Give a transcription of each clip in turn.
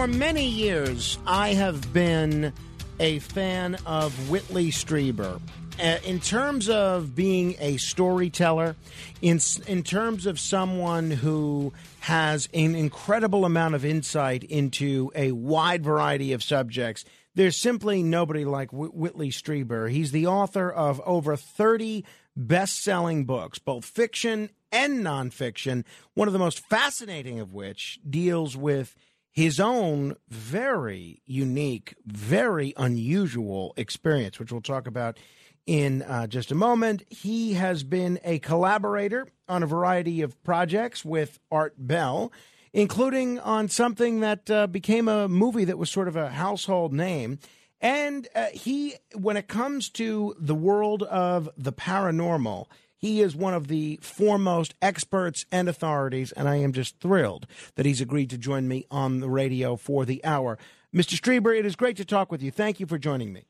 For many years, I have been a fan of Whitley Strieber. Uh, in terms of being a storyteller, in in terms of someone who has an incredible amount of insight into a wide variety of subjects, there's simply nobody like Wh- Whitley Strieber. He's the author of over 30 best-selling books, both fiction and nonfiction. One of the most fascinating of which deals with his own very unique, very unusual experience, which we'll talk about in uh, just a moment. He has been a collaborator on a variety of projects with Art Bell, including on something that uh, became a movie that was sort of a household name. And uh, he, when it comes to the world of the paranormal, he is one of the foremost experts and authorities, and I am just thrilled that he's agreed to join me on the radio for the hour. Mr. Strieber, it is great to talk with you. Thank you for joining me.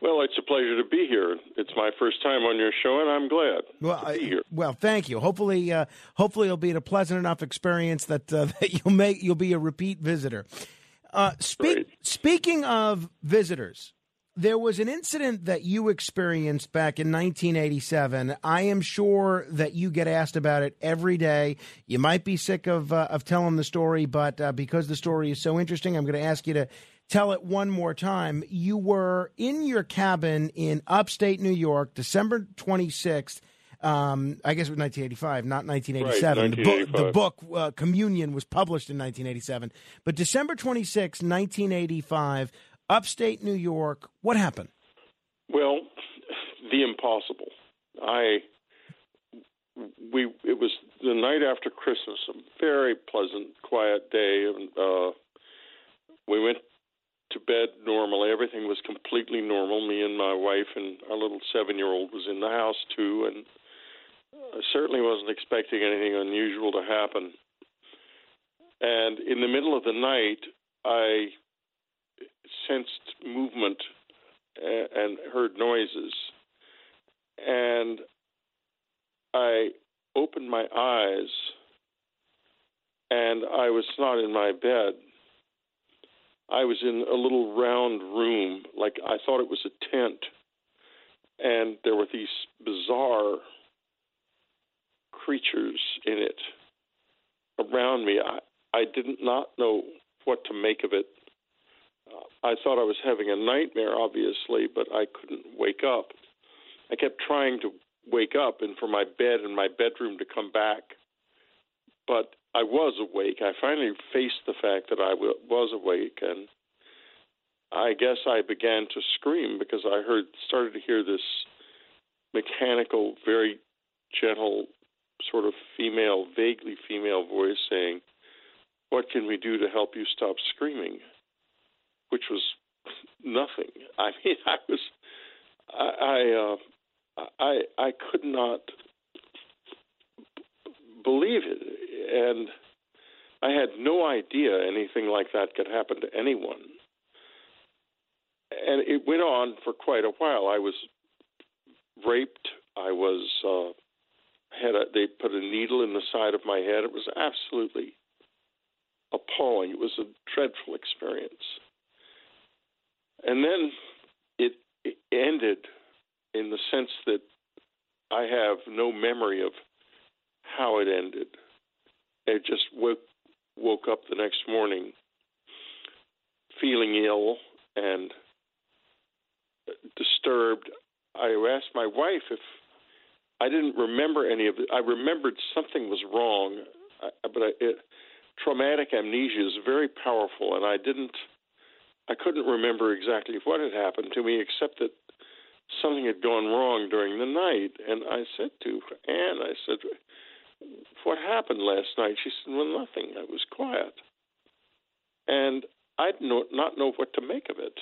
Well, it's a pleasure to be here. It's my first time on your show, and I'm glad well, to be here. well, thank you. Hopefully, uh, hopefully, it'll be a pleasant enough experience that uh, that you'll make you'll be a repeat visitor. Uh, speak, speaking of visitors, there was an incident that you experienced back in 1987. I am sure that you get asked about it every day. You might be sick of uh, of telling the story, but uh, because the story is so interesting, I'm going to ask you to tell it one more time. You were in your cabin in upstate New York, December 26th. Um, I guess it was 1985, not 1987. Right, the book, the book uh, Communion was published in 1987, but December 26, 1985 upstate New York. What happened? Well, the impossible. I we it was the night after Christmas, a very pleasant, quiet day, and uh, we went to bed normally. Everything was completely normal. Me and my wife and our little seven-year-old was in the house too, and I certainly wasn't expecting anything unusual to happen. And in the middle of the night, I sensed movement uh, and heard noises. And I opened my eyes and I was not in my bed. I was in a little round room, like I thought it was a tent. And there were these bizarre creatures in it around me. I, I did not know what to make of it. I thought I was having a nightmare, obviously, but I couldn't wake up. I kept trying to wake up and for my bed and my bedroom to come back, but I was awake. I finally faced the fact that I w- was awake, and I guess I began to scream because I heard started to hear this mechanical, very gentle, sort of female, vaguely female voice saying, "What can we do to help you stop screaming?" Which was nothing. I mean, I was, I, I, uh, I, I could not believe it, and I had no idea anything like that could happen to anyone. And it went on for quite a while. I was raped. I was uh, had a, they put a needle in the side of my head. It was absolutely appalling. It was a dreadful experience. And then it, it ended in the sense that I have no memory of how it ended. I just woke woke up the next morning feeling ill and disturbed. I asked my wife if I didn't remember any of it. I remembered something was wrong, uh, but I, it, traumatic amnesia is very powerful, and I didn't I couldn't remember exactly what had happened to me, except that something had gone wrong during the night. And I said to Anne, I said, "What happened last night?" She said, "Well, nothing. I was quiet." And I'd no, not know what to make of it.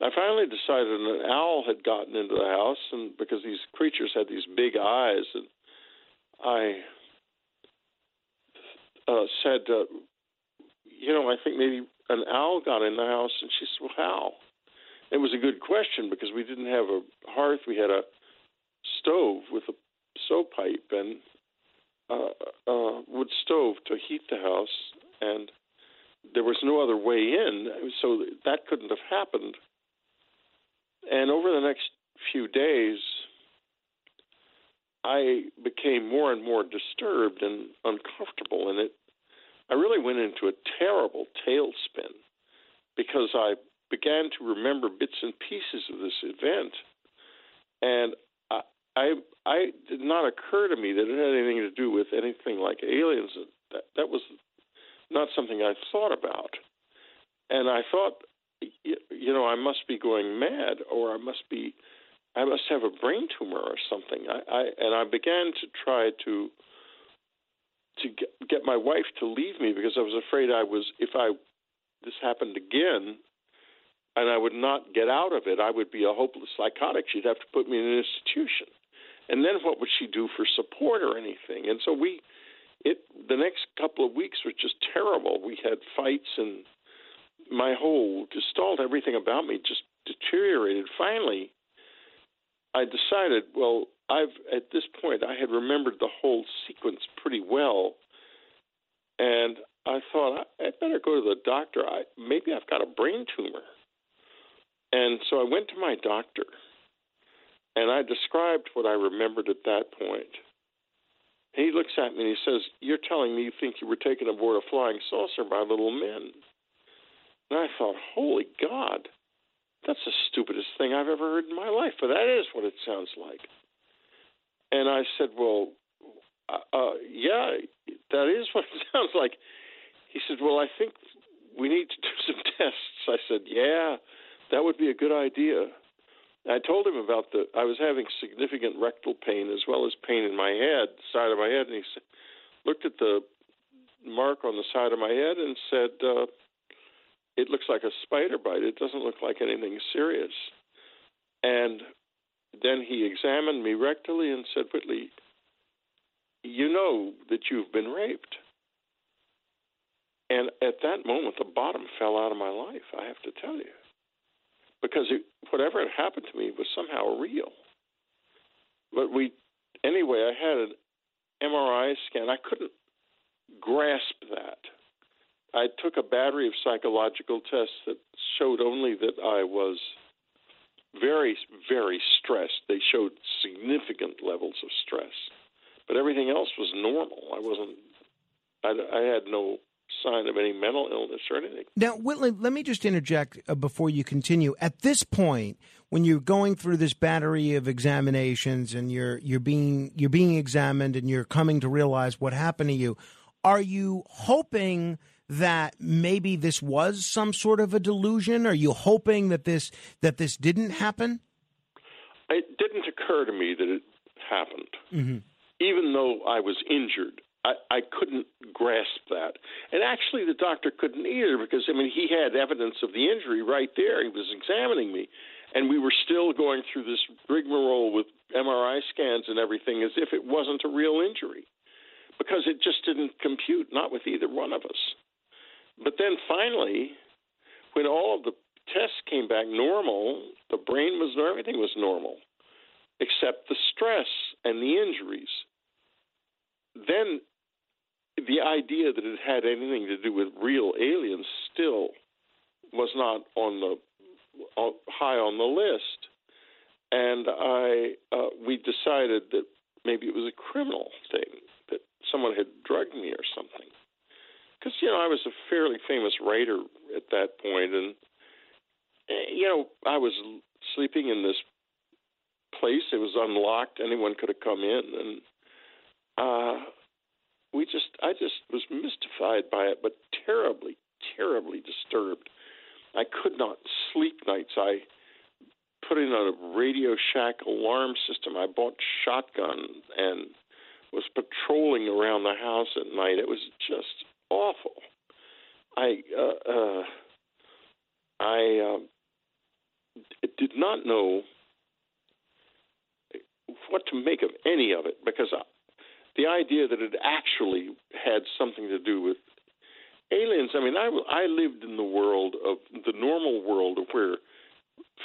I finally decided an owl had gotten into the house, and because these creatures had these big eyes, and I uh, said, uh, you know, I think maybe an owl got in the house, and she said, well, how? It was a good question because we didn't have a hearth; we had a stove with a stove pipe and uh, uh, wood stove to heat the house, and there was no other way in, so that couldn't have happened. And over the next few days, I became more and more disturbed and uncomfortable, and it. I really went into a terrible tailspin because I began to remember bits and pieces of this event, and I, I, I did not occur to me that it had anything to do with anything like aliens. That that was not something I thought about, and I thought you know, I must be going mad, or I must be, I must have a brain tumor or something. I, I and I began to try to to get, my wife to leave me because I was afraid I was if I this happened again and I would not get out of it, I would be a hopeless psychotic. She'd have to put me in an institution. And then what would she do for support or anything? And so we it the next couple of weeks were just terrible. We had fights and my whole gestalt, everything about me just deteriorated. Finally, I decided, well, I've at this point I had remembered the whole sequence pretty well, and I thought I, would better go to the doctor. I maybe I've got a brain tumor, and so I went to my doctor, and I described what I remembered at that point. He looks at me and he says, "You're telling me you think you were taken aboard a flying saucer by little men." And I thought, holy God, that's the stupidest thing I've ever heard in my life. But that is what it sounds like. And I said, well, uh, uh, yeah, that is what it sounds like. He said, well, I think we need to do some tests. I said, yeah, that would be a good idea. I told him about the. I was having significant rectal pain as well as pain in my head, side of my head, and he said, looked at the mark on the side of my head and said, uh, it looks like a spider bite. It doesn't look like anything serious. And then he examined me rectally and said, Whitley, you know that you've been raped. And at that moment, the bottom fell out of my life, I have to tell you. Because it, whatever had happened to me was somehow real. But we, anyway, I had an MRI scan. I couldn't grasp that. I took a battery of psychological tests that showed only that I was very, very stressed. They showed significant levels of stress, but everything else was normal. I wasn't. I, I had no sign of any mental illness or anything. Now, Whitley, let me just interject uh, before you continue. At this point, when you're going through this battery of examinations and you're you're being you're being examined and you're coming to realize what happened to you, are you hoping? That maybe this was some sort of a delusion? Are you hoping that this that this didn't happen? It didn't occur to me that it happened, mm-hmm. even though I was injured. I, I couldn't grasp that, and actually, the doctor couldn't either because I mean he had evidence of the injury right there. He was examining me, and we were still going through this rigmarole with MRI scans and everything as if it wasn't a real injury because it just didn't compute, not with either one of us. But then finally, when all of the tests came back normal, the brain was everything was normal, except the stress and the injuries. Then the idea that it had anything to do with real aliens still was not on the uh, high on the list, and I uh, we decided that maybe it was a criminal thing that someone had drugged me or something because you know I was a fairly famous writer at that point, and eh, you know I was sleeping in this place. It was unlocked; anyone could have come in, and uh, we just I just was mystified by it, but terribly, terribly disturbed. I could not sleep nights. I put in a Radio Shack alarm system. I bought shotgun and was patrolling around the house at night. It was just awful. I uh, uh, I uh, did not know what to make of any of it because I, the idea that it actually had something to do with aliens. I mean, I I lived in the world of the normal world of where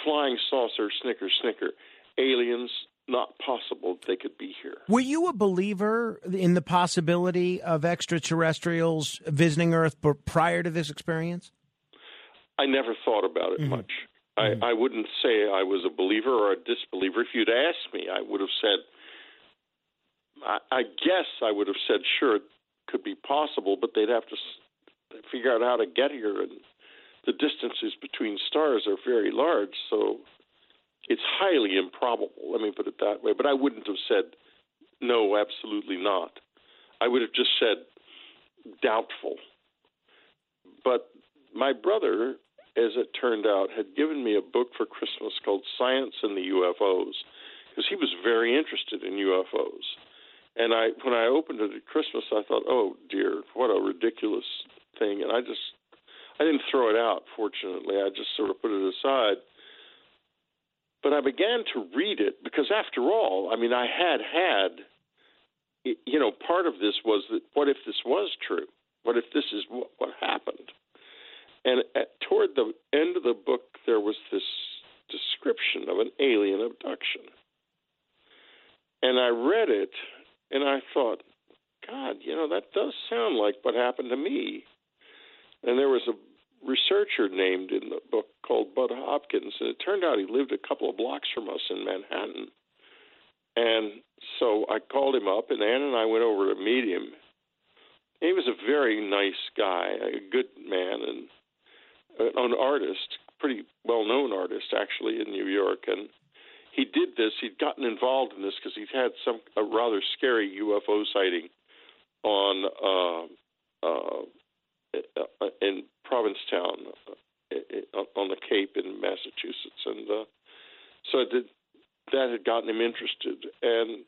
flying saucer, snicker, snicker, aliens. Not possible that they could be here. Were you a believer in the possibility of extraterrestrials visiting Earth prior to this experience? I never thought about it mm-hmm. much. Mm-hmm. I, I wouldn't say I was a believer or a disbeliever. If you'd asked me, I would have said, I, I guess I would have said, sure, it could be possible, but they'd have to figure out how to get here, and the distances between stars are very large, so it's highly improbable. Let me put it that way. But I wouldn't have said no, absolutely not. I would have just said doubtful. But my brother, as it turned out, had given me a book for Christmas called Science and the UFOs because he was very interested in UFOs. And I, when I opened it at Christmas, I thought, "Oh dear, what a ridiculous thing!" And I just, I didn't throw it out. Fortunately, I just sort of put it aside. But I began to read it because, after all, I mean, I had had, you know, part of this was that what if this was true? What if this is what, what happened? And at, toward the end of the book, there was this description of an alien abduction. And I read it and I thought, God, you know, that does sound like what happened to me. And there was a researcher named in the book called Bud Hopkins, and it turned out he lived a couple of blocks from us in Manhattan. And so I called him up, and Anne and I went over to meet him. He was a very nice guy, a good man, and an artist, pretty well known artist actually in New York. And he did this. He'd gotten involved in this because he'd had some a rather scary UFO sighting on uh, uh, in Provincetown uh, on the Cape in Massachusetts, and uh, so did, that had gotten him interested, and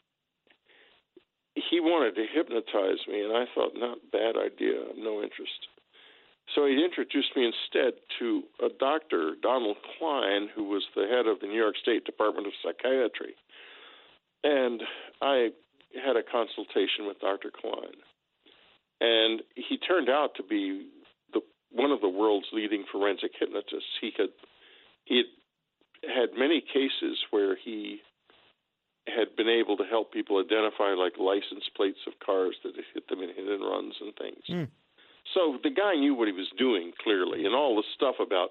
he wanted to hypnotize me, and I thought, not bad idea, no interest. So he introduced me instead to a doctor, Donald Klein, who was the head of the New York State Department of Psychiatry. And I had a consultation with Dr. Klein. And he turned out to be the, one of the world's leading forensic hypnotists. He had he had, had many cases where he had been able to help people identify like license plates of cars that had hit them in hit and runs and things. Mm. So the guy knew what he was doing clearly, and all the stuff about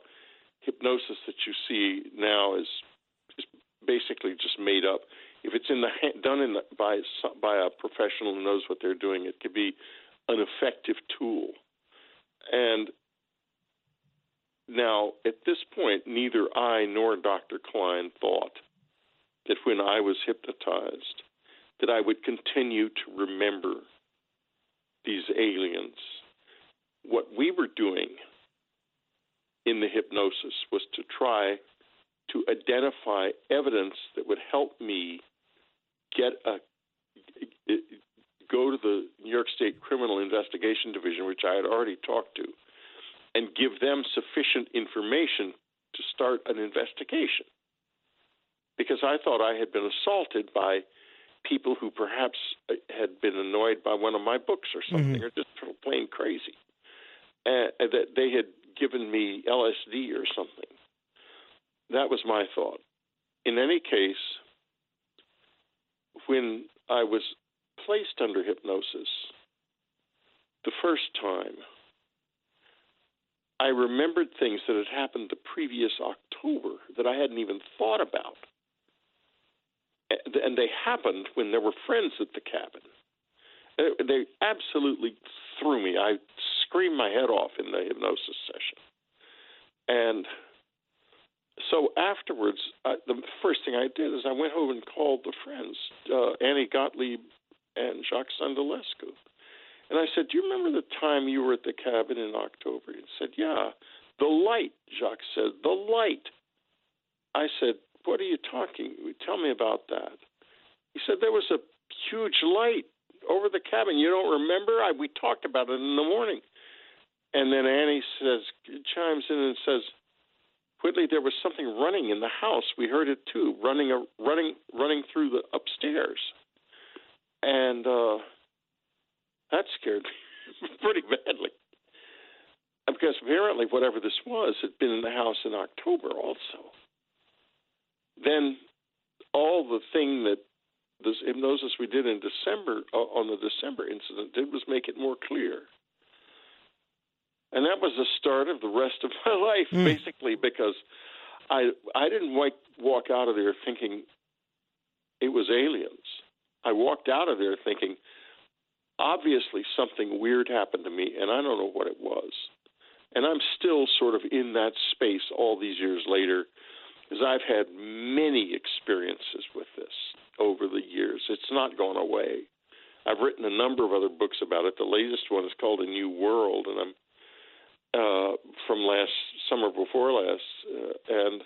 hypnosis that you see now is is basically just made up. If it's in the done in the, by by a professional who knows what they're doing, it could be an effective tool. And now, at this point, neither I nor Dr. Klein thought that when I was hypnotized, that I would continue to remember these aliens what we were doing in the hypnosis was to try to identify evidence that would help me get a go to the New York State Criminal Investigation Division, which I had already talked to, and give them sufficient information to start an investigation. Because I thought I had been assaulted by people who perhaps had been annoyed by one of my books or something, mm-hmm. or just plain crazy uh, that they had given me LSD or something. That was my thought. In any case, when I was placed under hypnosis the first time, I remembered things that had happened the previous October that I hadn't even thought about. And they happened when there were friends at the cabin. They absolutely threw me. I screamed my head off in the hypnosis session. And so afterwards, I, the first thing I did is I went home and called the friends, uh, Annie Gottlieb and Jacques Sandulescu. And I said, Do you remember the time you were at the cabin in October? He said, Yeah. The light, Jacques said, the light. I said, What are you talking? Tell me about that. He said, There was a huge light over the cabin. You don't remember? I, we talked about it in the morning. And then Annie says, chimes in and says, Whitley, there was something running in the house. We heard it too, running, running, running through the upstairs, and uh, that scared me pretty badly. Because apparently, whatever this was had been in the house in October also. Then, all the thing that this hypnosis we did in December uh, on the December incident did was make it more clear. And that was the start of the rest of my life, mm. basically, because I I didn't walk walk out of there thinking it was aliens. I walked out of there thinking obviously something weird happened to me, and I don't know what it was. And I'm still sort of in that space all these years later, because I've had many experiences with this over the years. It's not gone away. I've written a number of other books about it. The latest one is called A New World, and I'm uh, from last summer before last, uh, and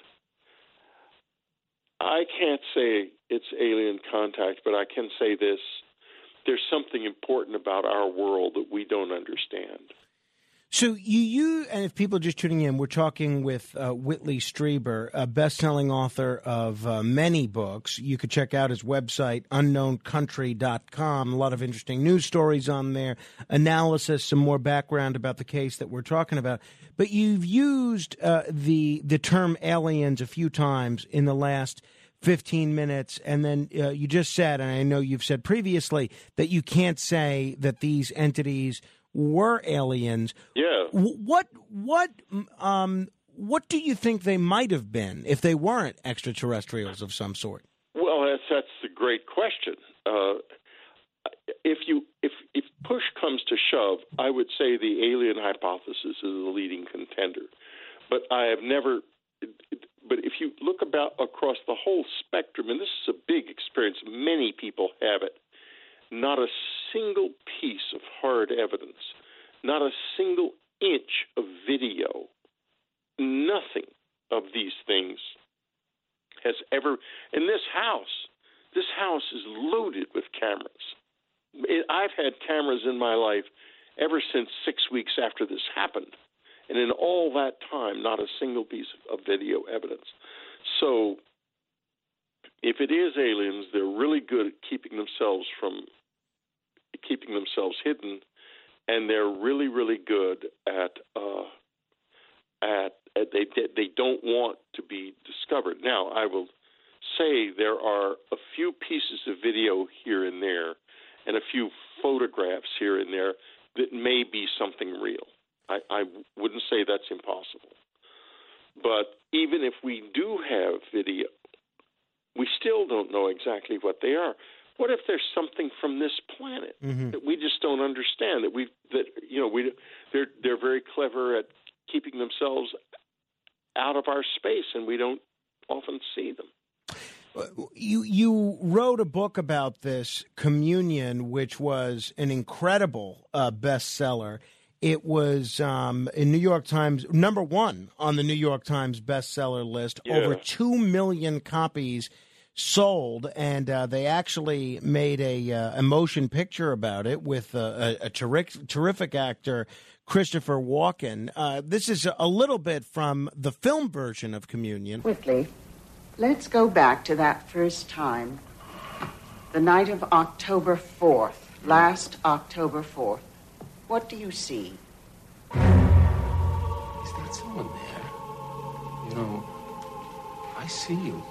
I can't say it's alien contact, but I can say this: there's something important about our world that we don't understand. So you, you, and if people are just tuning in, we're talking with uh, Whitley Strieber, a best-selling author of uh, many books. You could check out his website, unknowncountry.com. A lot of interesting news stories on there, analysis, some more background about the case that we're talking about. But you've used uh, the the term aliens a few times in the last 15 minutes. And then uh, you just said, and I know you've said previously, that you can't say that these entities – were aliens. Yeah. What what um what do you think they might have been if they weren't extraterrestrials of some sort? Well, that's that's a great question. Uh, if you if if push comes to shove, I would say the alien hypothesis is the leading contender. But I have never. But if you look about across the whole spectrum, and this is a big experience, many people have it not a single piece of hard evidence, not a single inch of video, nothing of these things has ever. In this house, this house is loaded with cameras. I've had cameras in my life ever since six weeks after this happened. And in all that time, not a single piece of, video evidence. So, if it is aliens, they're really good at keeping themselves from keeping themselves hidden, and they're really, really good at uh, at, at they they don't want to be discovered. Now, I will say there are a few pieces of video here and there, and a few photographs here and there that may be something real. I, I wouldn't say that's impossible. But even if we do have video, we still don't know exactly what they are what if there's something from this planet mm-hmm. that we just don't understand? That we that you know we they're they're very clever at keeping themselves out of our space, and we don't often see them. You you wrote a book about this communion, which was an incredible uh, bestseller. It was um, in New York Times number one on the New York Times bestseller list. Yeah. Over two million copies sold, and uh, they actually made a, uh, a motion picture about it with a, a, a terrific, terrific actor. Christopher Walken. Uh, this is a little bit from the film version of Communion. Whitley, let's go back to that first time, the night of October 4th, last October 4th. What do you see? Is that someone there? You know, I see you.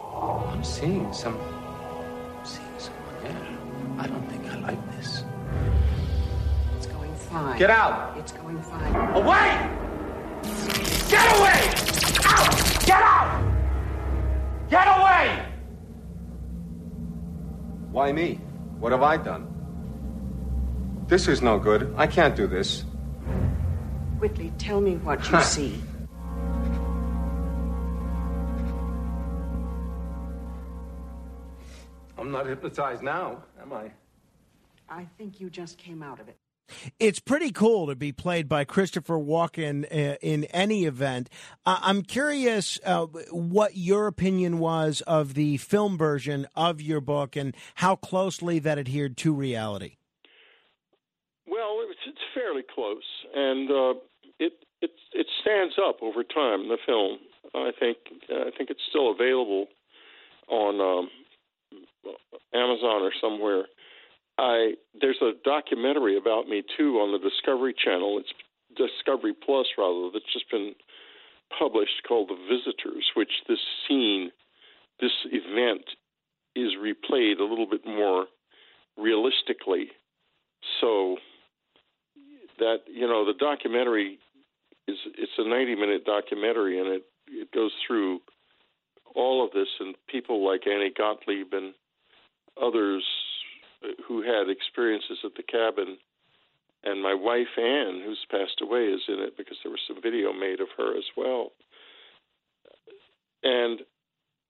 I'm seeing some. I'm seeing someone there. I don't think I like this. It's going fine. Get out! It's going fine. Away! Get away! Out! Get out! Get away! Why me? What have I done? This is no good. I can't do this. Whitley, tell me what you see. I'm not hypnotized now, am I? I think you just came out of it. It's pretty cool to be played by Christopher Walken uh, in any event. Uh, I'm curious uh, what your opinion was of the film version of your book and how closely that adhered to reality. Fairly close, and uh, it it it stands up over time. The film, I think, I think it's still available on um, Amazon or somewhere. I there's a documentary about me too on the Discovery Channel. It's Discovery Plus rather. That's just been published called The Visitors, which this scene, this event, is replayed a little bit more realistically. So that you know the documentary is it's a 90 minute documentary and it it goes through all of this and people like Annie Gottlieb and others who had experiences at the cabin and my wife Anne who's passed away is in it because there was some video made of her as well. And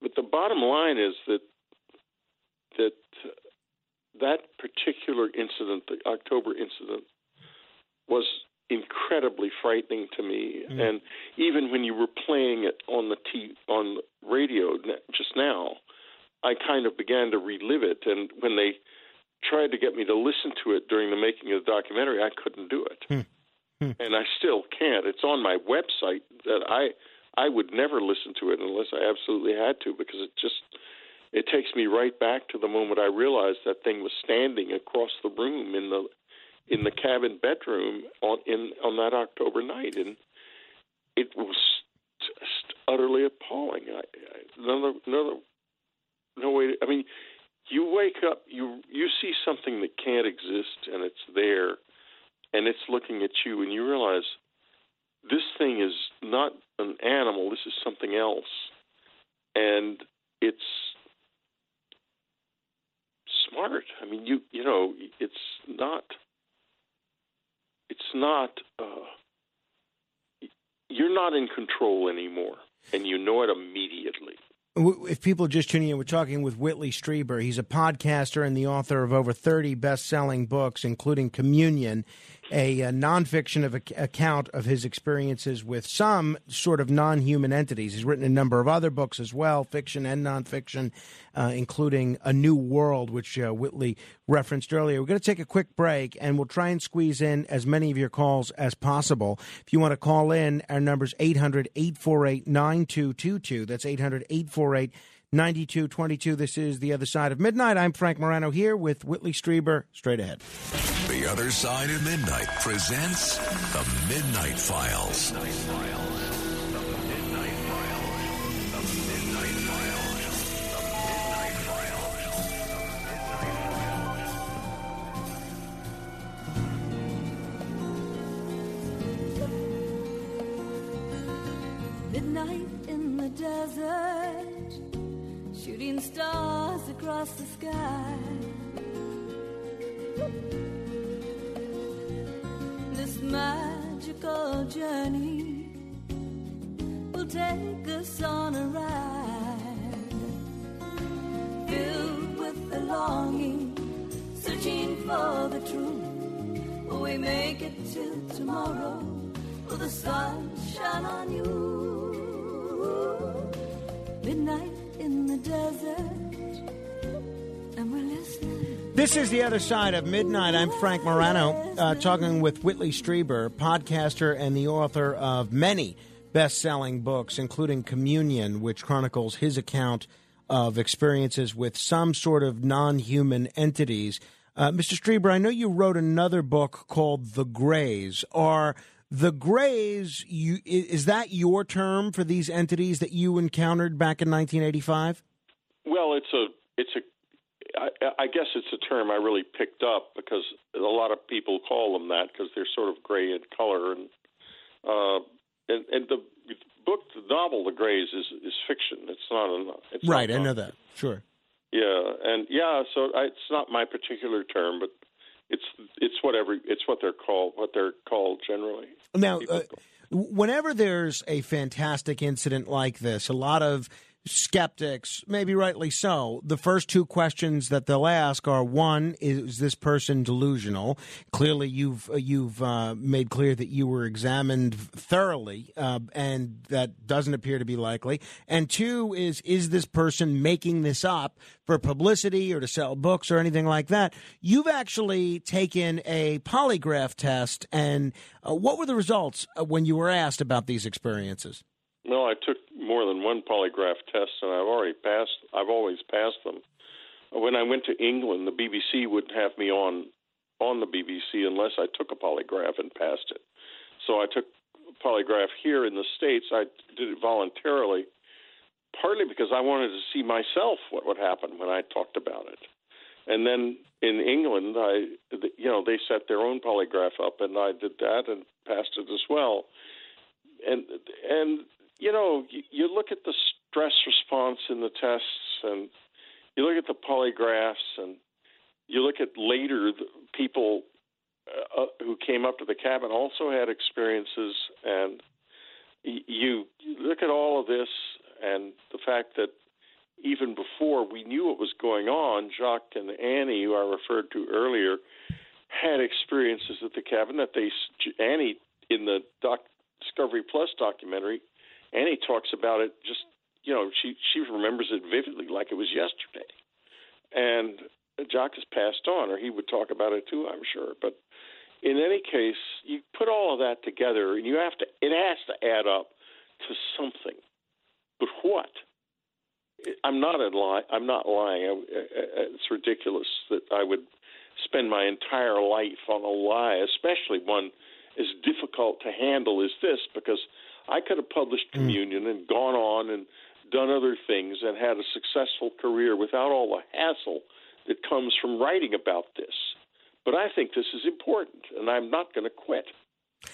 but the bottom line is that that that particular incident the October incident was incredibly frightening to me. Mm. And even when you were playing it on the t- on radio just now, I kind of began to relive it. And when they tried to get me to listen to it during the making of the documentary, I couldn't do it. Hmm. And I still can't. It's on my website that I I would never listen to it unless I absolutely had to because it just it takes me right back to the moment I realized that thing was standing across the room in the in the cabin bedroom on in on that October night, and it was just utterly appalling. I, I, another another no way. To, I mean, you wake up, you you see something that can't exist, and it's there, and it's looking at you, and you realize this thing is not an animal. This is something else, and it's smart. I mean, you you know, it's not it's not uh, you're not in control anymore, and you know it immediately. If people are just tuning in, we're talking with Whitley Strieber. He's a podcaster and the author of over 30 best selling books, including Communion a, a nonfiction of a, account of his experiences with some sort of non-human entities. He's written a number of other books as well, fiction and nonfiction, uh, including A New World, which uh, Whitley referenced earlier. We're going to take a quick break, and we'll try and squeeze in as many of your calls as possible. If you want to call in, our number's 800 848 9222. That's 800 848 9222. This is The Other Side of Midnight. I'm Frank Morano here with Whitley Strieber. Straight ahead. The Other Side of Midnight presents The Midnight Files. Midnight in the desert, stars across the sky. This magical journey will take us on a ride filled with the longing, searching for the truth. Will we make it till tomorrow? Will the sun shine on you? Midnight this is The Other Side of Midnight. I'm Frank Morano, uh, talking with Whitley Strieber, podcaster and the author of many best selling books, including Communion, which chronicles his account of experiences with some sort of non human entities. Uh, Mr. Strieber, I know you wrote another book called The Greys. Are the Greys, you, is that your term for these entities that you encountered back in 1985? Well, it's a it's a I, I guess it's a term I really picked up because a lot of people call them that because they're sort of gray in color, and uh, and, and the book, the novel, The Greys, is is fiction. It's not a it's right. Not I know that. Sure. Yeah, and yeah, so I, it's not my particular term, but it's it's whatever it's what they're called what they're called generally. Now, uh, whenever there's a fantastic incident like this, a lot of skeptics, maybe rightly so, the first two questions that they'll ask are: one, is this person delusional? Clearly, you've uh, you've uh, made clear that you were examined thoroughly, uh, and that doesn't appear to be likely. And two is is this person making this up for publicity or to sell books or anything like that? You've actually taken a polygraph test, and uh, what were the results uh, when you were asked about these experiences? No, I took more than one polygraph test, and I've already passed. I've always passed them. When I went to England, the BBC wouldn't have me on on the BBC unless I took a polygraph and passed it. So I took a polygraph here in the states. I did it voluntarily, partly because I wanted to see myself what would happen when I talked about it. And then in England, I you know they set their own polygraph up, and I did that and passed it as well. And and you know, you, look at the stress response in the tests, and you look at the polygraphs, and you look at later people uh, uh who came up to the cabin also had experiences, and you, you look at all of this and the fact that even before we knew what was going on, Jacques and Annie, who I referred to earlier, had experiences at the cabin that they Annie in the doc, Discovery Plus documentary Annie talks about it just you know she she remembers it vividly like it was yesterday, and Jacques has passed on, or he would talk about it too, I'm sure. But in any case, you put all of that together, and you have to it has to add up to something. But what? I'm not a lie. I'm not lying. It's ridiculous that I would spend my entire life on a lie, especially one as difficult to handle as this, because I could have published mm. Communion and gone on and done other things and had a successful career without all the hassle that comes from writing about this. But I think this is important, and I'm not going to quit.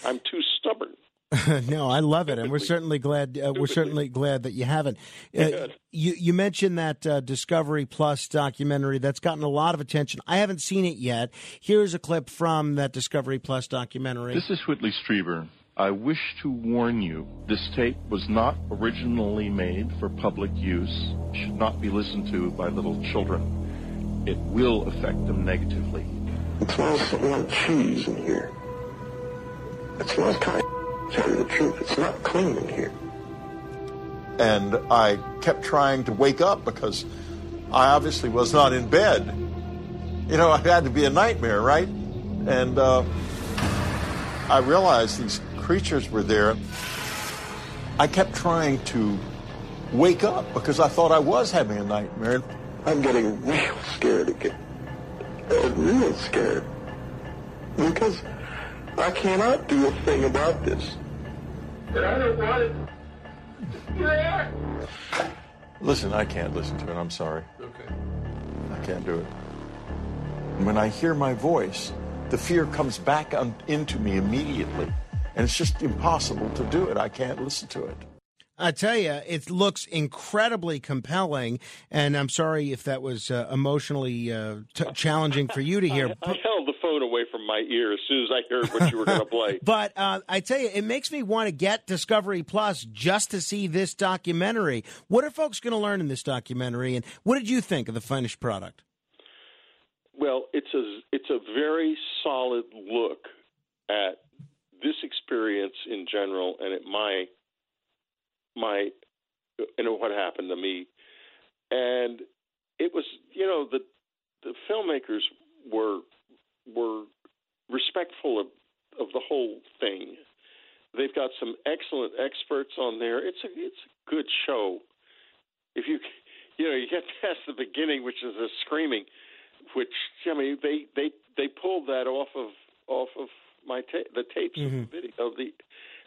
I'm too stubborn. no, I love it, and we're certainly glad. Uh, we're certainly glad that you haven't. Uh, you you mentioned that uh, Discovery Plus documentary that's gotten a lot of attention. I haven't seen it yet. Here's a clip from that Discovery Plus documentary. This is Whitley Strieber. I wish to warn you, this tape was not originally made for public use, should not be listened to by little children. It will affect them negatively. It smells like cheese in here. It smells kind of, tell you the truth, it's not clean in here. And I kept trying to wake up because I obviously was not in bed. You know, it had to be a nightmare, right? And uh, I realized these creatures were there. I kept trying to wake up because I thought I was having a nightmare. I'm getting real scared again. Uh, real scared. Because I cannot do a thing about this. And I don't want it. Yeah. Listen, I can't listen to it. I'm sorry. Okay. I can't do it. When I hear my voice, the fear comes back on, into me immediately. And it's just impossible to do it. I can't listen to it. I tell you, it looks incredibly compelling, and I'm sorry if that was uh, emotionally uh, t- challenging for you to hear. I, I, held the phone away from my ear as soon as I heard what you were going to play. but uh, I tell you, it makes me want to get Discovery Plus just to see this documentary. What are folks going to learn in this documentary, and what did you think of the finished product? Well, it's a it's a very solid look at this experience in general and at my my know what happened to me. And it was you know the the filmmakers were were respectful of of the whole thing. They've got some excellent experts on there. It's a it's a good show. If you you know you get past the beginning which is the screaming which i mean they they they pulled that off of off of my ta- the tapes mm-hmm. of the video the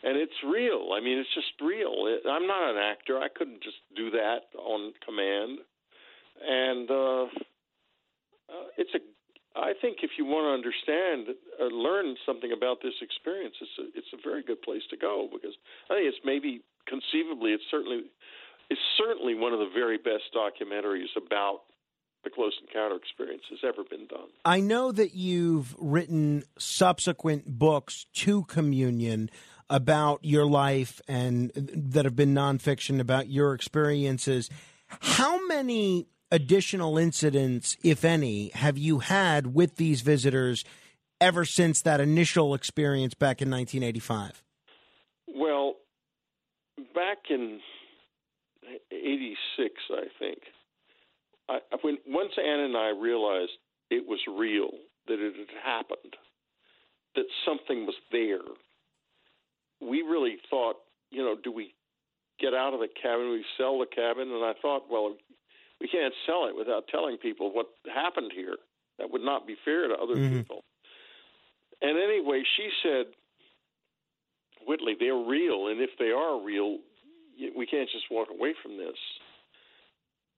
and it's real. I mean it's just real. It, i'm not an actor. I couldn't just do that on command. And uh, uh it's a I think if you want to understand, uh, learn something about this experience, it's a, it's a very good place to go because I think it's maybe conceivably, it's certainly, it's certainly one of the very best documentaries about the close encounter experience has ever been done. I know that you've written subsequent books to Communion. about your life and that have been nonfiction about your experiences. How many additional incidents, if any, have you had with these visitors ever since that initial experience back in 1985? Well, back in '86, I think, I, when once Anne and I realized it was real, that it had happened, that something was there, we really thought, you know, do we get out of the cabin? We sell the cabin, and I thought, well, we can't sell it without telling people what happened here. That would not be fair to other Mm-hmm. people. And anyway, she said, Whitley, they're real, and if they are real, we can't just walk away from this.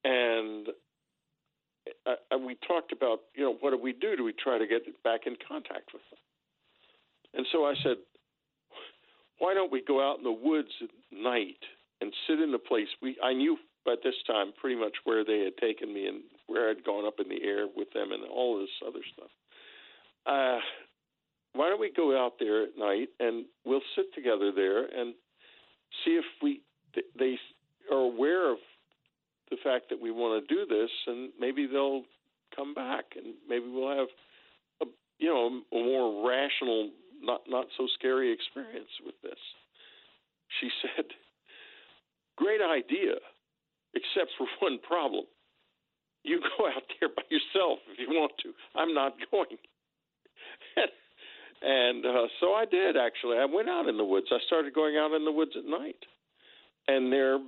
And I, I, we talked about, you know, what do we do? Do we try to get back in contact with them? And so I said, why don't we go out in the woods at night and sit in the place we I knew by this time pretty much where they had taken me and where I'd gone up in the air with them and all this other stuff. Uh, why don't we go out there at night and we'll sit together there and see if we they are aware of the fact that we want to do this and maybe they'll come back and maybe we'll have a you know a more rational not not so scary experience with this. She said great idea except for one problem. You go out there by yourself if you want to. I'm not going. And uh, so I did actually. I went out in the woods. I started going out in the woods at night, and there,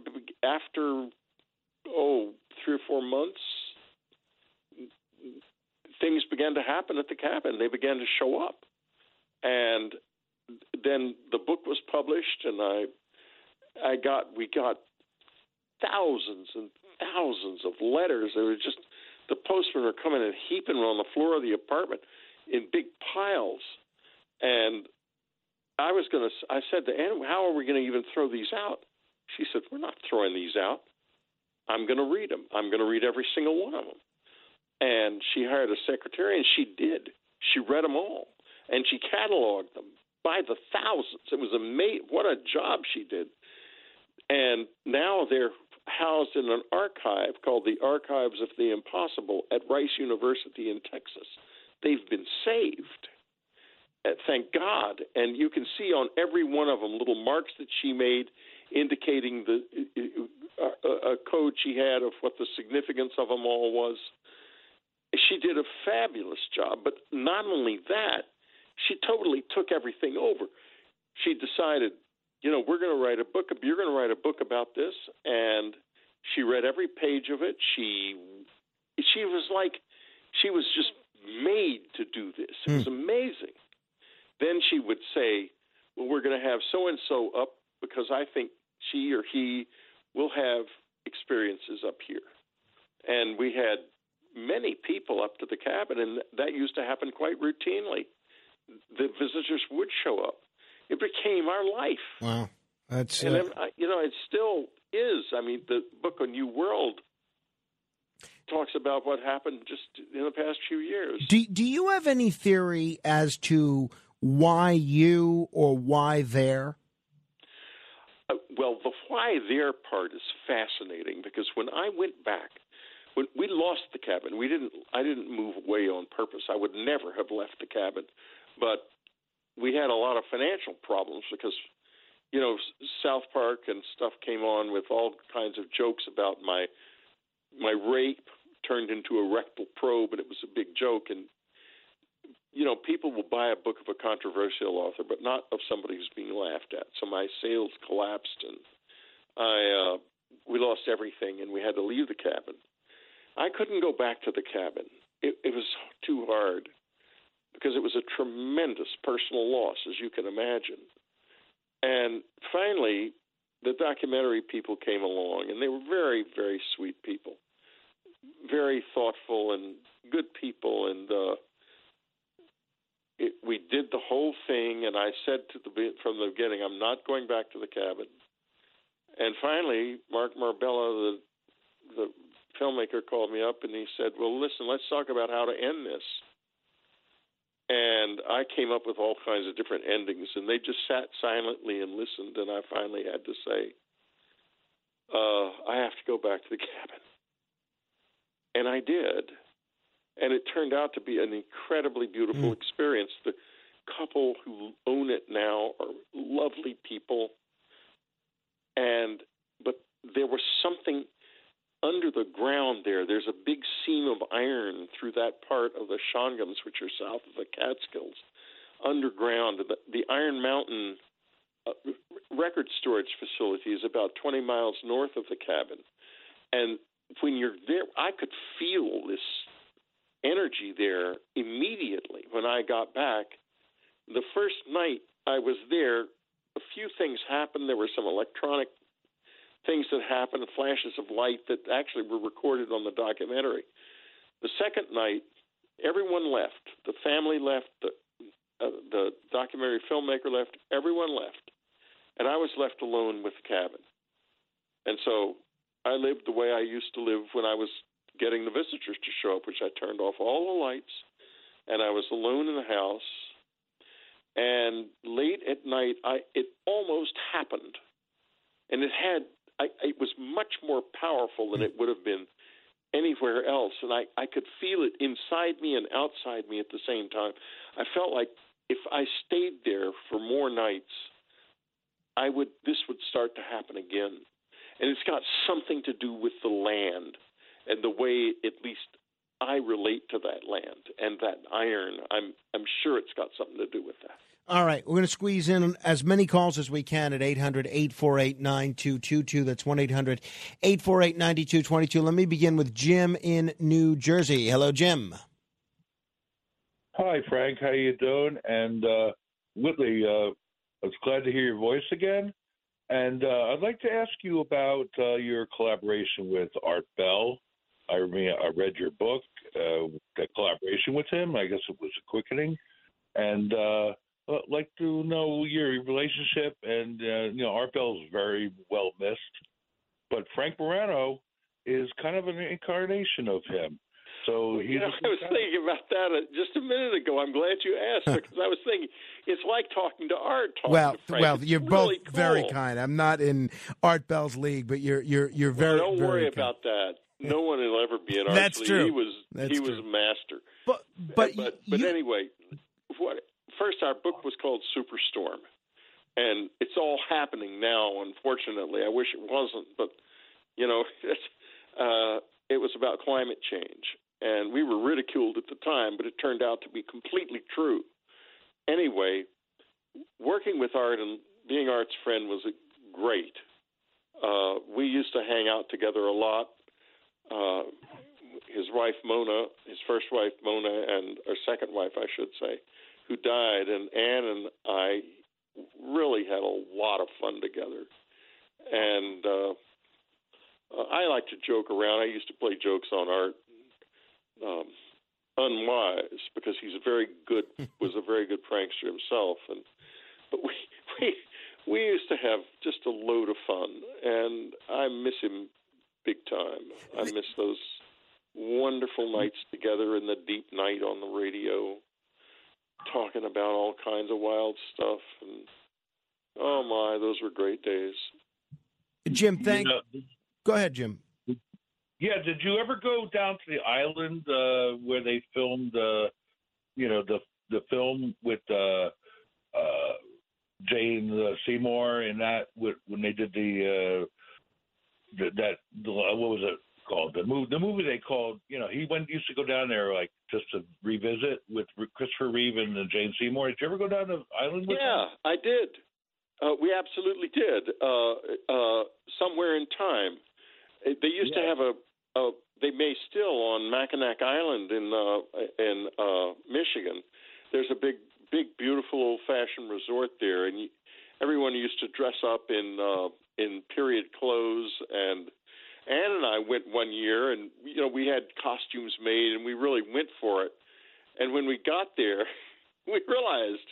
after oh three or four months, things began to happen at the cabin. They began to show up, and then the book was published, and I, I got we got thousands and thousands of letters. They were just the postmen were coming and heaping on the floor of the apartment in big piles, and I was going to. I said to Anne, "How are we going to even throw these out?" She said, "We're not throwing these out. I'm going to read them. I'm going to read every single one of them." And she hired a secretary, and she did. She read them all, and she cataloged them by the thousands. It was amazing. What a job she did. And now they're housed in an archive called the Archives of the Impossible at Rice University in Texas. They've been saved. Uh, thank God. And you can see on every one of them little marks that she made indicating the a code she had of what the significance of them all was. She did a fabulous job, but not only that, she totally took everything over. She decided, you know, we're going to write a book. You're going to write a book about this, and she read every page of it. She she was like she was just made to do this. It was hmm. amazing. Then she would say, "Well, we're going to have so and so up because I think she or he will have experiences up here." And we had many people up to the cabin, and that used to happen quite routinely. The visitors would show up. It became our life. Wow. That's And uh, I- you know, it still is. I mean, the book A New World talks about what happened just in the past few years. Do do you have any theory as to why you or why there? Uh, well, the why there part is fascinating because when I went back, when we lost the cabin, we didn't. I didn't move away on purpose. I would never have left the cabin, but we had a lot of financial problems because you know South Park and stuff came on with all kinds of jokes about my my rape turned into a rectal probe, and it was a big joke. And you know, people will buy a book of a controversial author, but not of somebody who's being laughed at. So my sales collapsed, and I uh, we lost everything, and we had to leave the cabin. I couldn't go back to the cabin. It, it was too hard because it was a tremendous personal loss, as you can imagine. And finally, the documentary people came along, and they were very, very sweet people, very thoughtful and good people. And uh, it, we did the whole thing, and I said to the from the beginning, I'm not going back to the cabin. And finally, Mark Marbella, the the filmmaker, called me up and he said, "Well, listen, let's talk about how to end this." and I came up with all kinds of different endings, and they just sat silently and listened. And I finally had to say, uh, "I have to go back to the cabin," and I did, and it turned out to be an incredibly beautiful experience. The couple who own it now are lovely people, and but there was something under the ground there. There's a big seam of iron through that part of the Shawangunks, which are south of the Catskills, underground. The, the Iron Mountain uh, record storage facility is about 20 miles north of the cabin. And when you're there, I could feel this energy there immediately when I got back. The first night I was there, a few things happened. There were some electronic things that happened, flashes of light that actually were recorded on the documentary. The second night, everyone left. The family left. The, uh, the documentary filmmaker left. Everyone left, and I was left alone with the cabin. And so I lived the way I used to live when I was getting the visitors to show up, which I turned off all the lights, and I was alone in the house. And late at night, I it almost happened, and it had I, it was much more powerful than it would have been anywhere else, and I, I could feel it inside me and outside me at the same time. I felt like if I stayed there for more nights, I would this would start to happen again, and it's got something to do with the land and the way at least I relate to that land and that iron. I'm I'm sure it's got something to do with that. All right, we're going to squeeze in as many calls as we can at 800 848 9222. That's 1 800 848 9222. Let me begin with Jim in New Jersey. Hello, Jim. Hi, Frank. How you doing? And uh, Whitley, uh, I was glad to hear your voice again. And uh, I'd like to ask you about uh, your collaboration with Art Bell. I, mean, I read your book, uh, the collaboration with him. I guess it was a quickening. And uh, uh, like to know your relationship, and uh, you know, Art Bell's very well missed, but Frank Morano is kind of an incarnation of him. So he's. You know, I was thinking about that uh, just a minute ago. I'm glad you asked because I was thinking it's like talking to Art. Talking well, to Frank. well, It's you're really both cool. very kind. I'm not in Art Bell's league, but you're you're you're Well, very. don't very worry kind. about that. No one will ever be an Art's That's true. He was That's he was true. a master. But but but, but anyway, what first our book was called Superstorm, and it's all happening now. Unfortunately, I wish it wasn't, but you know, it's, uh, it was about climate change, and we were ridiculed at the time, but it turned out to be completely true. Anyway, working with Art and being Art's friend was great. Uh, we used to hang out together a lot. Uh, his wife Mona, his first wife Mona, and or second wife, I should say, who died, and Anne and I really had a lot of fun together. And uh, uh, I like to joke around. I used to play jokes on Art, um, unwise because he's a very good was a very good prankster himself, and but we we we used to have just a load of fun, and I miss him big time. I miss those wonderful nights together in the deep night on the radio, talking about all kinds of wild stuff, and oh my, those were great days. Jim, thank. You know, Go ahead, Jim. Yeah, did you ever go down to the island uh, where they filmed, uh, you know, the the film with uh, uh, Jane uh, Seymour and that with, when they did the, the that what was it called the movie the movie they called you know he went used to go down there like just to revisit with Christopher Reeve and Jane Seymour. Did you ever go down to island with Yeah, them? I did. Uh, we absolutely did. Uh, uh, somewhere in time, they used to have a, a. They may still on Mackinac Island in uh, in uh, Michigan. There's a big, big, beautiful old-fashioned resort there, and everyone used to dress up in uh, in period clothes. And Anne and I went one year, and you know we had costumes made, and we really went for it. And when we got there, we realized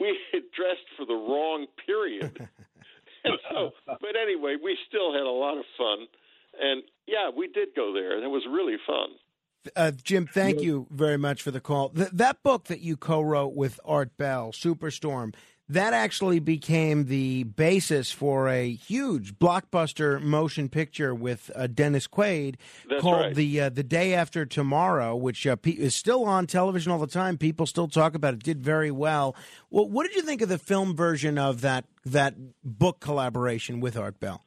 we had dressed for the wrong period. and so, but anyway, we still had a lot of fun. And yeah, we did go there, and it was really fun. Uh, Jim, thank you very much for the call. Th- that book that you co-wrote with Art Bell, Superstorm, that actually became the basis for a huge blockbuster motion picture with uh, Dennis Quaid That's called right. the uh, the Day After Tomorrow, which uh, pe- is still on television all the time. People still talk about it. Did very well. Well, what did you think of the film version of that that book collaboration with Art Bell?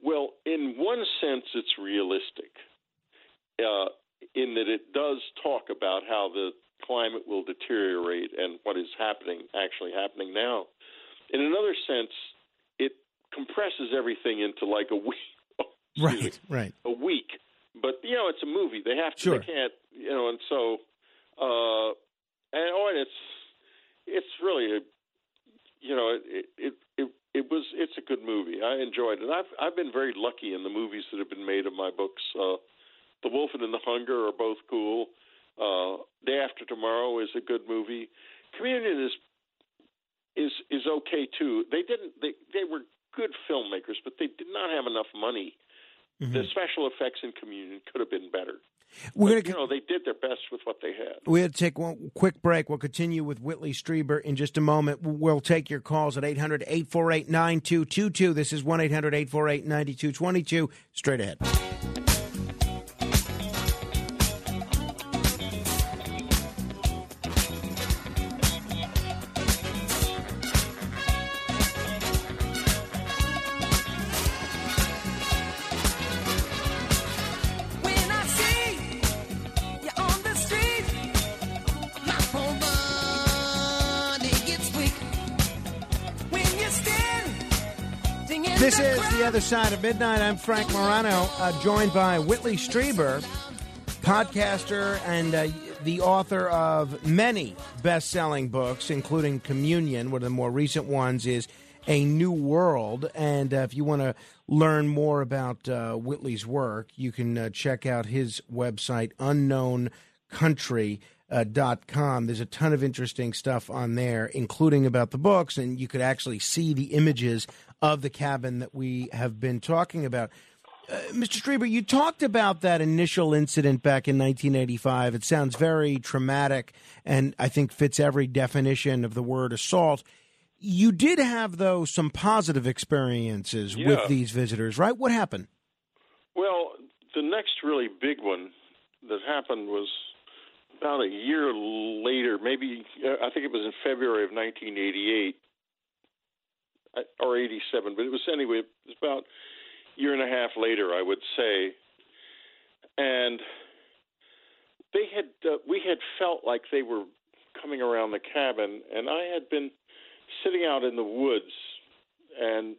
Well, in one sense, it's realistic, uh, in that it does talk about how the climate will deteriorate and what is happening, actually happening now. In another sense, it compresses everything into like a week. Right, right. a week. But you know, it's a movie. They have to. Sure. They can't. You know, and so, uh, and oh, and it's it's really a, you know, it it it it was it's a good movie. I enjoyed it. I've I've been very lucky in the movies that have been made of my books. Uh, the Wolfen and the Hunger are both cool. Uh, Day After Tomorrow is a good movie. Communion is is is okay too. They didn't. They they were good filmmakers, but they did not have enough money. The special effects in Communion could have been better. We're But, you know, they did their best with what they had. We had to take one quick break. We'll continue with Whitley Strieber in just a moment. We'll take your calls at 800 848 9222. This is 1 800 848 9222. Straight ahead. Side of Midnight. I'm Frank Morano, uh, joined by Whitley Strieber, podcaster and uh, the author of many best selling books, including Communion. One of the more recent ones is A New World. And uh, if you want to learn more about uh, Whitley's work, you can uh, check out his website, Unknown Country uh. There's a ton of interesting stuff on there, including about the books, and you could actually see the images of the cabin that we have been talking about. Uh, Mr. Strieber, you talked about that initial incident back in 1985. It sounds very traumatic and I think fits every definition of the word assault. You did have, though, some positive experiences Yeah. with these visitors, right? What happened? Well, the next really big one that happened was about a year later, maybe uh, I think it was in February of 1988 uh, or 87, but it was anyway, it was about a year and a half later, I would say. And they had uh, we had felt like they were coming around the cabin and I had been sitting out in the woods and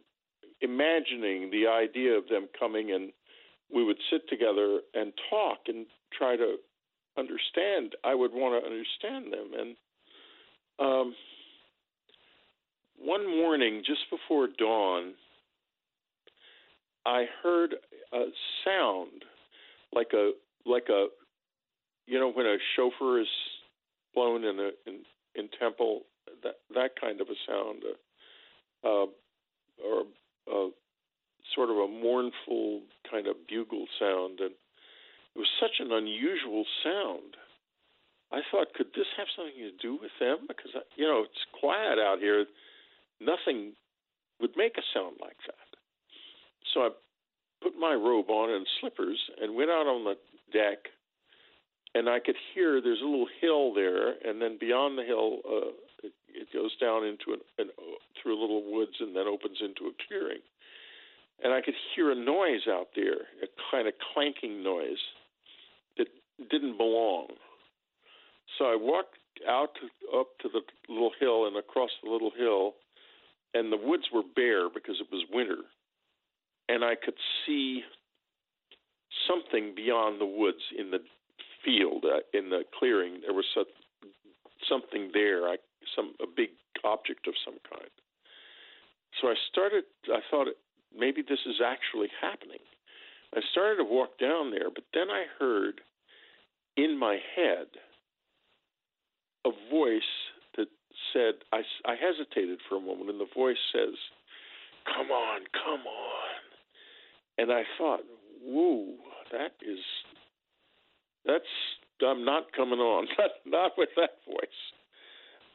imagining the idea of them coming and we would sit together and talk and try to understand. I would want to understand them. And um, one morning, just before dawn, I heard a sound like a like a you know when a shofar is blown in a in, in temple that that kind of a sound uh, uh, or uh, sort of a mournful kind of bugle sound, and it was such an unusual sound. I thought, could this have something to do with them? Because you know it's quiet out here. Nothing would make a sound like that. So I put my robe on and slippers and went out on the deck. And I could hear there's a little hill there, and then beyond the hill, uh, it, goes down into an, an through a little woods and then opens into a clearing and I could hear a noise out there, a kind of clanking noise that didn't belong. So I walked out up to the little hill and across the little hill, and the woods were bare because it was winter, and I could see something beyond the woods in the field, uh, in the clearing. There was some, something there, I, some a big object of some kind. So I started. I thought maybe this is actually happening. I started to walk down there, but then I heard in my head a voice said, I, I hesitated for a moment, and the voice says, Come on, come on. And I thought, whoa, that is That's I'm not coming on. Not not with that voice.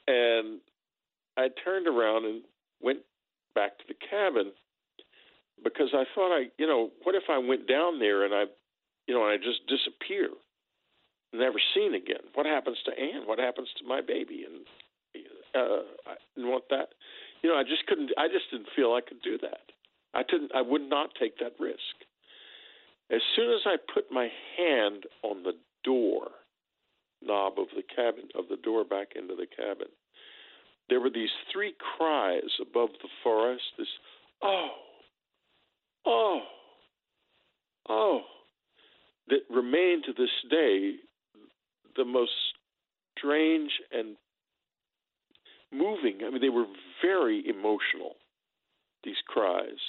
And I turned around and went back to the cabin because I thought I, you know, what if I went down there and I, you know, and I just disappear, never seen again? What happens to Anne? What happens to my baby? And uh, I didn't want that. You know, I just couldn't. I just didn't feel I could do that. I didn't. I would not take that risk. As soon as I put my hand on the door knob of the cabin of the door back into the cabin, there were these three cries above the forest. This oh, oh, oh, that remain to this day the most strange and moving. I mean, they were very emotional, these cries,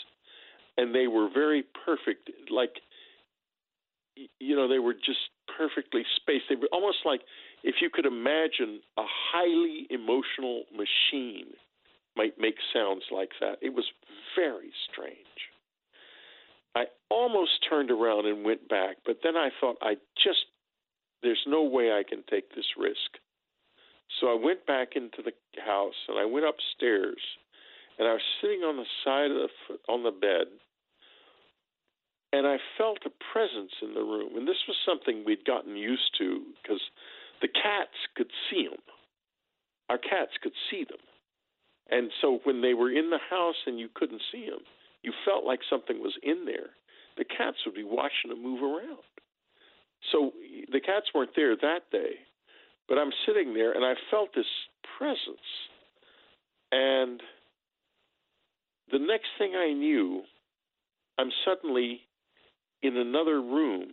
and they were very perfect. Like, you know, they were just perfectly spaced. They were almost like if you could imagine a highly emotional machine might make sounds like that. It was very strange. I almost turned around and went back, but then I thought, I just, there's no way I can take this risk. So I went back into the house and I went upstairs and I was sitting on the side of the on the bed and I felt a presence in the room. And this was something we'd gotten used to because the cats could see them. Our cats could see them. And so when they were in the house and you couldn't see them, you felt like something was in there. The cats would be watching them move around. So the cats weren't there that day, but I'm sitting there and I felt this presence. And the next thing I knew, I'm suddenly in another room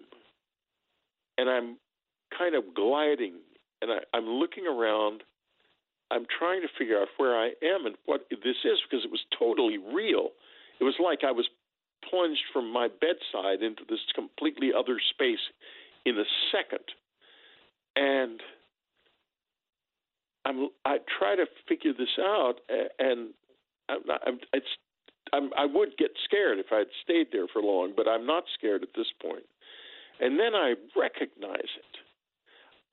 and I'm kind of gliding and I, I'm looking around. I'm trying to figure out where I am and what this is because it was totally real. It was like I was plunged from my bedside into this completely other space in a second. And I'm I try to figure this out, and I'm, I'm it's I'm, I would get scared if I'd stayed there for long, but I'm not scared at this point. And then I recognize it.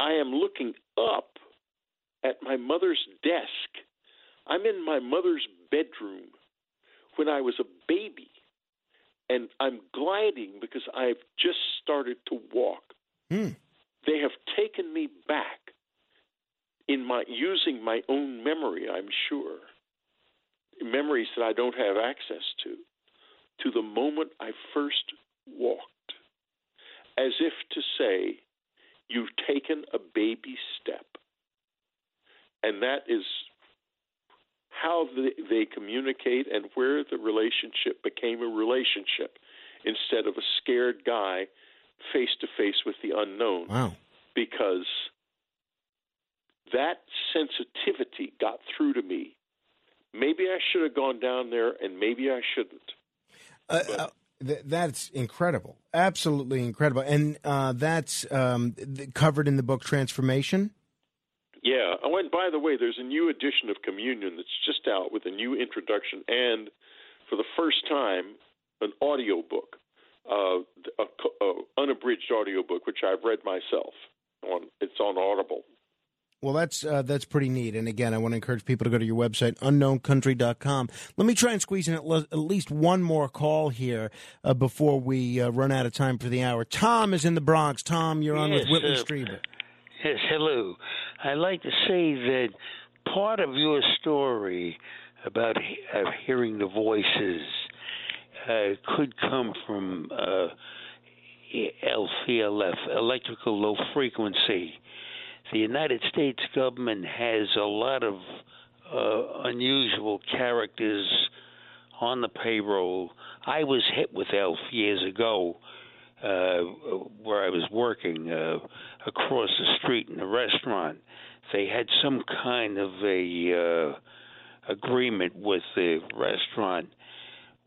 I am looking up at my mother's desk. I'm in my mother's bedroom when I was a baby, and I'm gliding because I've just started to walk. Hmm. They have taken me back in my using my own memory, I'm sure memories that I don't have access to, to the moment I first walked, as if to say, You've taken a baby step. And that is how they communicate and where the relationship became a relationship instead of a scared guy face to face with the unknown. Wow. Because that sensitivity got through to me maybe I should have gone down there, and maybe I shouldn't. Uh, uh, th- that's incredible, absolutely incredible, and uh, that's um, th- covered in the book Transformation. Yeah. Oh, and by the way, there's a new edition of Communion that's just out with a new introduction and, for the first time, an audio book, uh, a, a unabridged audio book, which I've read myself. On it's on Audible. Well, that's uh, that's pretty neat. And again, I want to encourage people to go to your website, unknowncountry.com. Let me try and squeeze in at, le- at least one more call here uh, before we uh, run out of time for the hour. Tom is in the Bronx. Tom, you're on yes, with Whitley uh, Strieber. Yes, hello. I'd like to say that part of your story about he- uh, hearing the voices uh, could come from uh, LFLF, electrical low frequency the United States government has a lot of uh, unusual characters on the payroll. I was hit with ELF years ago uh, where I was working uh, across the street in a restaurant. They had some kind of a uh, agreement with the restaurant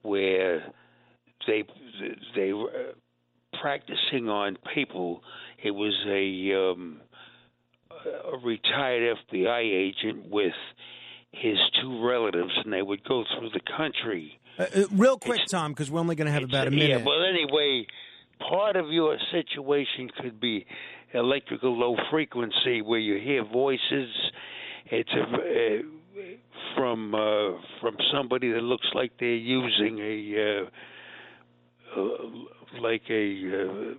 where they they were practicing on people. It was a um, a retired FBI agent with his two relatives, and they would go through the country. Uh, uh, real quick, Tom, because we're only going to have about a minute. Yeah, well, anyway, part of your situation could be electrical low frequency, where you hear voices. It's a, uh, from uh, from somebody that looks like they're using a uh, uh, like a uh,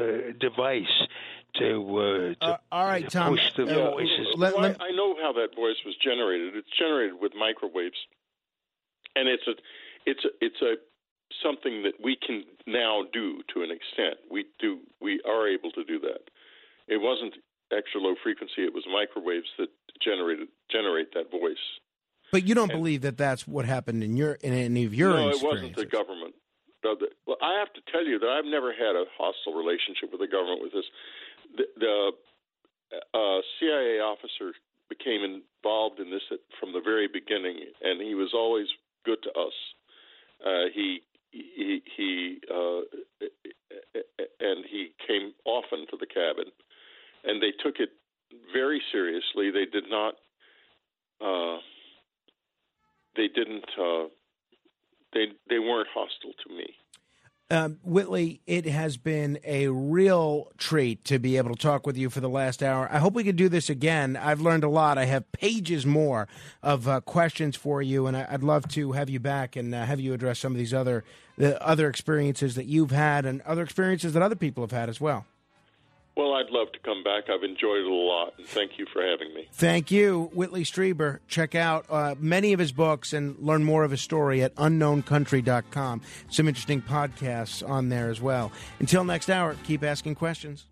uh, device to, uh, to Uh, all right, Tom. push the uh, voices. let- Well, let- I I know how that voice was generated. It's generated with microwaves, and it's a, it's a, it's a something that we can now do to an extent. We do, we are able to do that. It wasn't extra low frequency; it was microwaves that generated generate that voice. but you don't believe that that's what happened in your in any of your no, it wasn't the government. Well, I have to tell you that I've never had a hostile relationship with the government with this. The, the uh, CIA officer became involved in this from the very beginning, and he was always good to us. Uh, he he he uh, and he came often to the cabin, and they took it very seriously. They did not. Uh, they didn't. Uh, they they weren't hostile to me. Um, Whitley, it has been a real treat to be able to talk with you for the last hour. I hope we could do this again. I've learned a lot. I have pages more of uh, questions for you, and I- I'd love to have you back and uh, have you address some of these other the other experiences that you've had and other experiences that other people have had as well. Well, I'd love to come back. I've enjoyed it a lot, and thank you for having me. Thank you, Whitley Strieber. Check out uh, many of his books and learn more of his story at unknowncountry.com. Some interesting podcasts on there as well. Until next hour, keep asking questions.